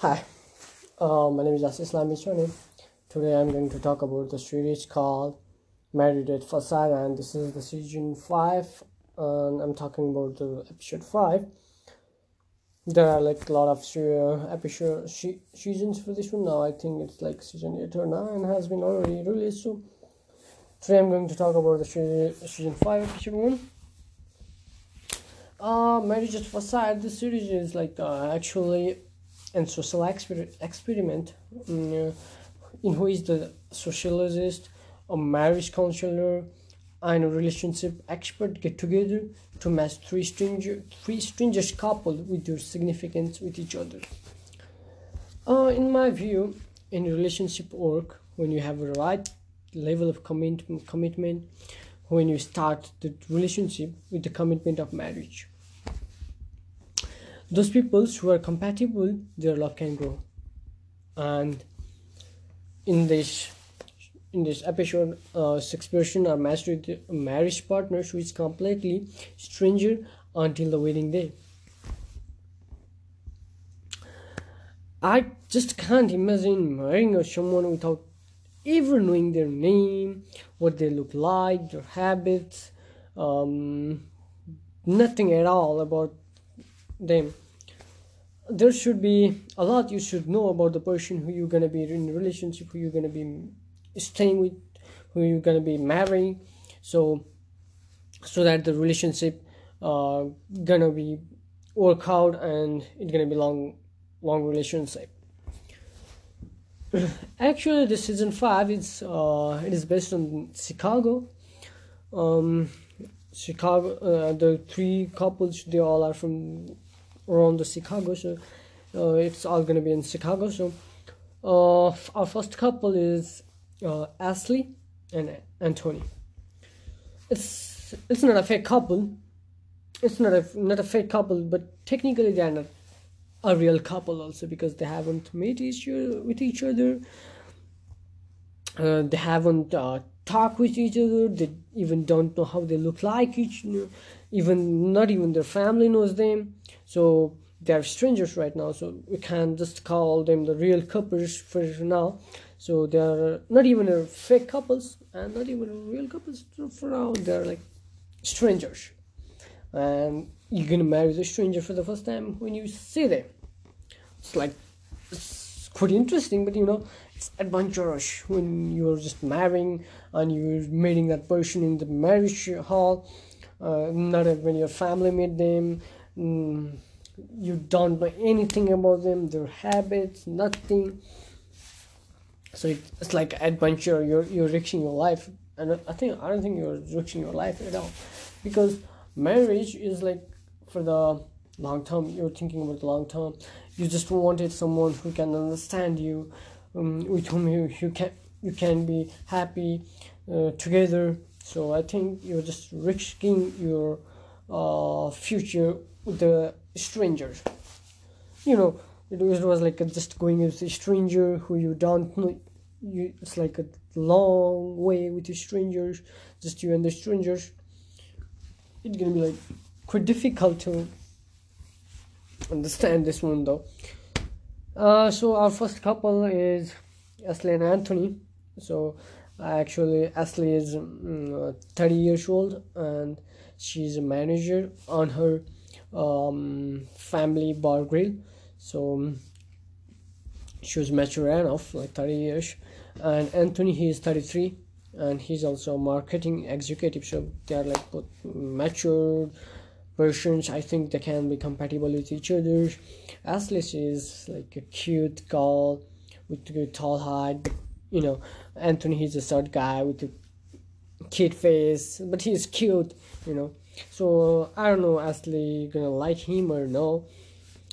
Hi, uh, my name is Assis Lamichoni. Today I'm going to talk about the series called Married at First Sight, and this is the season 5, and I'm talking about the episode 5. There are like a lot of episode seasons for this one now. I think it's like season 8 or 9 has been already released. So today I'm going to talk about the se- season 5, episode 1. Uh, Marriage at First Sight, this series is like uh, actually and social exper- experiment um, in which the sociologist, a marriage counselor, and a relationship expert get together to match three stranger three strangers couple with their significance with each other. Uh, in my view, in relationship work, when you have a right level of commit- commitment, when you start the relationship with the commitment of marriage those people who are compatible their love can grow. And in this in this episode uh, six person are matched with marriage partners who is completely stranger until the wedding day. I just can't imagine marrying someone without ever knowing their name what they look like their habits um, nothing at all about them. There should be a lot you should know about the person who you're gonna be in a relationship who you're gonna be staying with who you're gonna be marrying. So so that the relationship uh gonna be work out and it's gonna be long long relationship. Actually the season five is uh it is based on chicago. Um chicago uh, the three couples they all are from around the Chicago. So uh, it's all gonna be in Chicago. So uh, our first couple is uh, Ashley and Anthony. It's it's not a fake couple. It's not a not a fake couple, but technically they are not a real couple also because they haven't met each with each other. Uh, they haven't uh, talked with each other. They even don't know how they look like. Each. Even not even their family knows them. So they are strangers right now. So we can't just call them the real couples for now. So they are not even fake couples and not even real couples for now. They're like strangers. And you're gonna marry the stranger for the first time when you see them. It's like it's quite interesting but you know it's adventurous when you're just marrying and you're meeting that person in the marriage hall. Uh, not when your family met them. Mm, you don't know anything about them their habits nothing. So it's like adventure. You're you're risking your life. And i think i don't think you're risking your life at all. Because marriage is like for the long term you're thinking about the long term. You just wanted someone who can understand you um, with whom you, you can you can be happy uh, together. So i think you're just risking your uh, future with the strangers you know it was, it was like a, just going with a stranger who you don't know. You it's like a long way with the strangers just you and the strangers. It's gonna be like quite difficult to understand this one though uh, so our first couple is Ashley and Anthony. So actually Ashley is um, 30 years old and she's a manager on her um, family bar grill. So she was mature enough like 30 years. And anthony he is 33 and he's also a marketing executive. So they are like both mature persons i think they can be compatible with each other. Ashley is like a cute girl with a tall height you know anthony he's a short guy with a kid face but he's cute you know. So i don't know ashley gonna like him or no?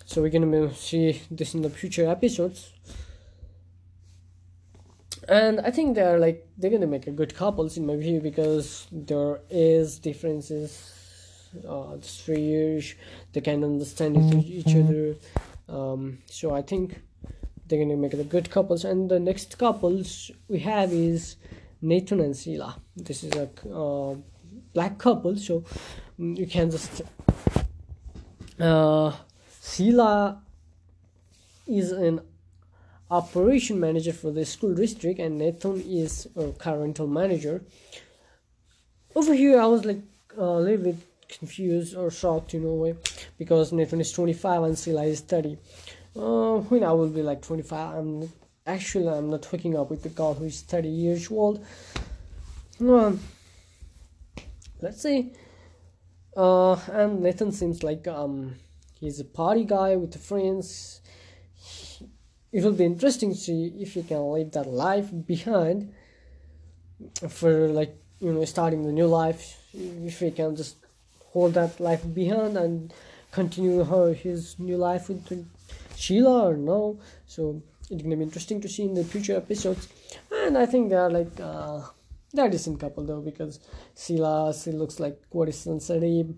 So we're gonna see this in the future episodes. And i think they're like they're gonna make a good couples in my view because there is differences uh three years they can understand each other. Um so i think they're gonna make it good couples. And the next couples we have is nathan and sheila this is a uh, black couple so mm, you can just uh Sheila is an operation manager for the school district and Nathan is a car rental manager. Over here, I was like a little bit confused or shocked in a way because Nathan is 25 and Sheila is 30. Uh, when I will be like 25, I'm actually I'm not hooking up with the girl who is 30 years old. Um, let's see. Uh, and Nathan seems like um he's a party guy with the friends it will be interesting to see if he can leave that life behind for like you know starting the new life if he can just hold that life behind and continue her his new life with Sheila or no so it's gonna be interesting to see in the future episodes and I think they are like uh, they're a decent couple though because Sheila she looks like is sensitive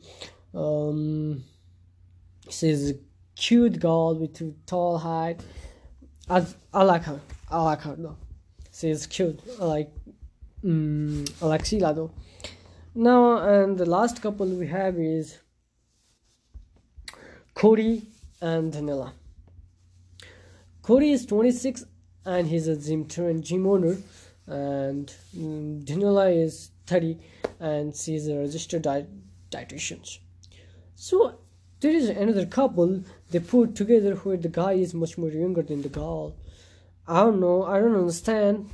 um she's a cute girl with a tall height I, I like her. I like her though. She's cute. I like um, I like Sheila though. Now and the last couple we have is Cody and Daniela. Cody is 26 and he's a gym trainer, gym owner, and um, Daniela is 30 and she's a registered diet- dietitian. So there is another couple they put together where the guy is much more younger than the girl. I don't know, I don't understand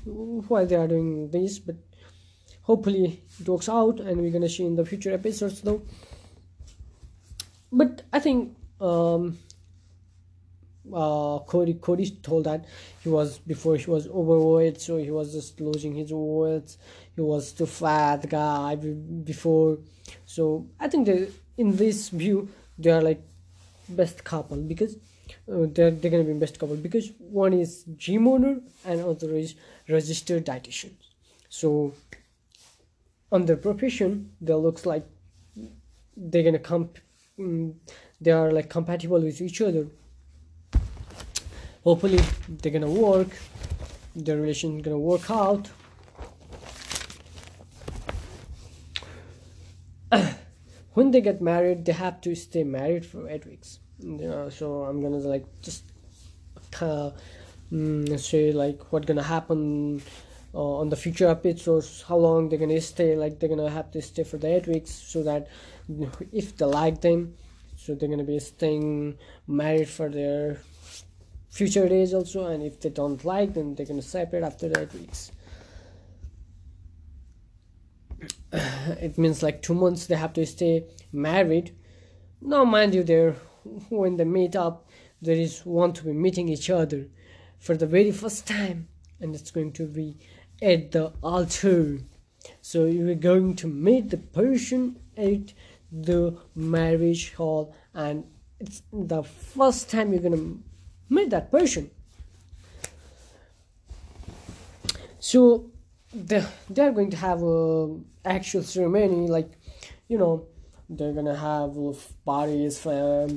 why they are doing this, but hopefully it works out and we're gonna see in the future episodes though. But I think um uh Cody Cody told that he was before he was overweight so he was just losing his weight. He was too fat guy before. So I think that in this view they are like best couple because uh, they're, they're gonna be best couple because one is gym owner and other is registered dietitian. So on their profession they looks like they're gonna come um, they are like compatible with each other. Hopefully they're gonna work. Their relation gonna work out. When they get married they have to stay married for eight weeks. Yeah, so i'm gonna like just uh, mm, say like what's gonna happen uh, on the future episodes how long they're gonna stay like they're gonna have to stay for the eight weeks so that if they like them so they're gonna be staying married for their future days also and if they don't like then they're gonna separate after the eight weeks. It means like two months they have to stay married. Now mind you there when they meet up there is one to be meeting each other for the very first time and it's going to be at the altar. So you're going to meet the person at the marriage hall and it's the first time you're gonna meet that person so they they're going to have a actual ceremony like you know they're gonna have parties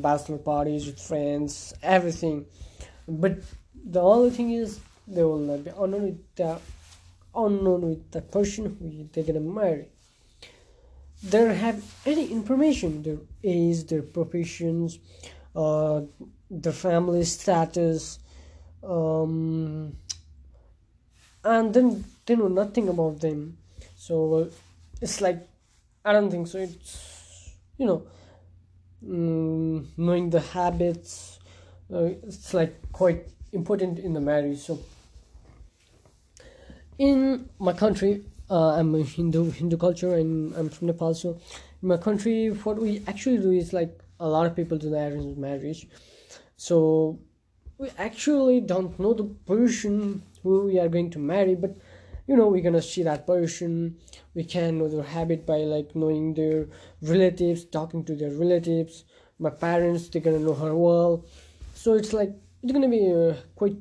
bachelor parties with friends everything. But the only thing is they will not be the unknown with the person who they're marry. They don't have any information their age their professions uh their family status um and then they know nothing about them. So it's like i don't think so. It's you know mm, knowing the habits uh, it's like quite important in the marriage. So in my country uh, i'm a hindu hindu culture and i'm from nepal so in my country what we actually do is like a lot of people do the arranged marriage. So we actually don't know the person who we are going to marry but you know we're gonna see that person. We can know their habit by like knowing their relatives talking to their relatives. My parents they're gonna know her well. So it's like it's gonna be uh, quite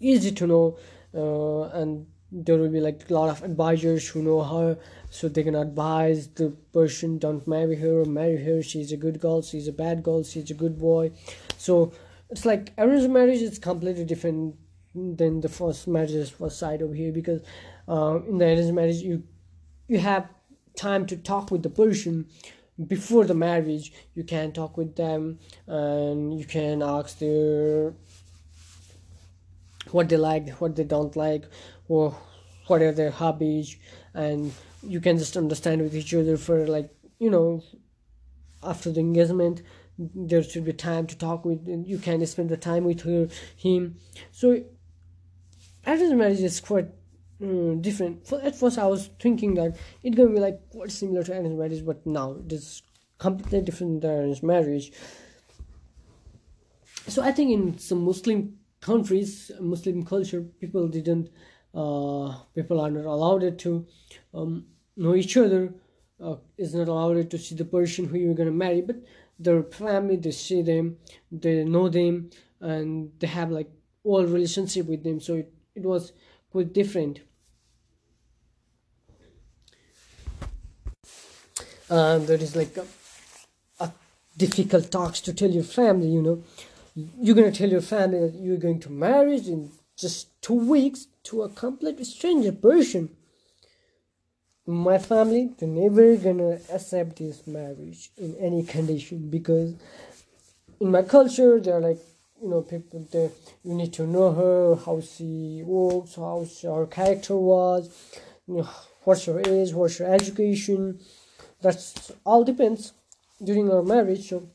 easy to know uh, and there will be like a lot of advisors who know her so they can advise the person don't marry her or marry her. She's a good girl. She's a bad girl. She's a good boy. So it's like arranged marriage is completely different than the first marriage first side over here because uh, in the arranged marriage you you have time to talk with the person. Before the marriage you can talk with them and you can ask their what they like what they don't like or what are their hobbies and you can just understand with each other for like you know after the engagement there should be time to talk with you can spend the time with her him. So arranged marriage is quite mm, different. At first i was thinking that it's gonna be like quite similar to arranged marriage but now it is completely different than arranged marriage. So i think in some muslim countries muslim culture people didn't uh, people are not allowed to um, know each other uh, is not allowed to see the person who you're going to marry but their family they see them they know them and they have like all relationship with them so it, it was quite different. And there is like a, a difficult talks to tell your family you know you're going to tell your family that you're going to marry in just two weeks to a complete stranger person. My family they're never gonna accept this marriage in any condition because in my culture they're like you know people there you need to know her how she works how her character was you know, what's her age what's her education. That's all depends during our marriage so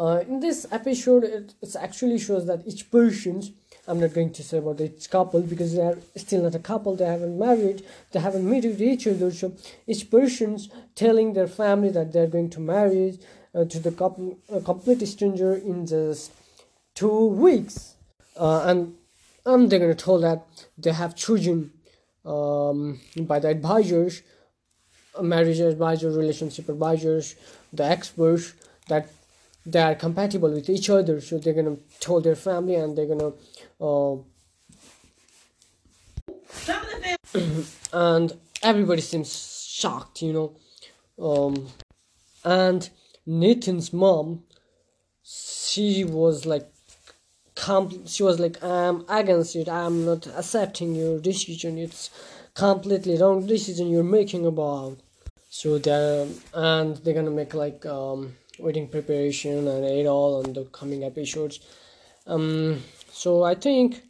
uh, in this episode it, actually shows that each person's I'm not going to say about each couple because they are still not a couple. They haven't married. They haven't met each other. So each person's telling their family that they're going to marry uh, to the couple, a complete stranger in just two weeks, uh, and and they're gonna tell that they have chosen um, by the advisors, marriage advisor, relationship advisors, the experts that they are compatible with each other so they're gonna tell their family and they're gonna uh, and everybody seems shocked you know? Um, and nathan's mom she was like she was like i'm against it. I'm not accepting your decision. It's completely wrong decision you're making about. So they're and they're gonna make like um wedding preparation and it all on the coming episodes. Um so i think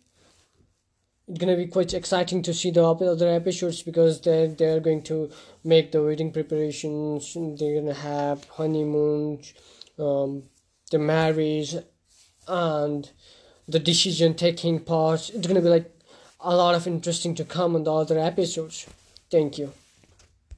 it's gonna be quite exciting to see the other episodes because they're they're going to make the wedding preparations. They're gonna have honeymoons um the marriage and the decision taking part. It's gonna be like a lot of interesting to come on the other episodes. Thank you